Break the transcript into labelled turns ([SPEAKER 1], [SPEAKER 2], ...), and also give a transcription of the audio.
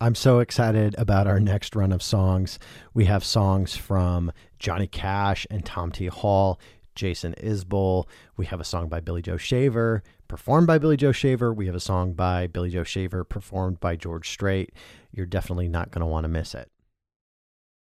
[SPEAKER 1] I'm so excited about our next run of songs. We have songs from Johnny Cash and Tom T. Hall, Jason Isbell. We have a song by Billy Joe Shaver, performed by Billy Joe Shaver. We have a song by Billy Joe Shaver, performed by George Strait. You're definitely not going to want to miss it.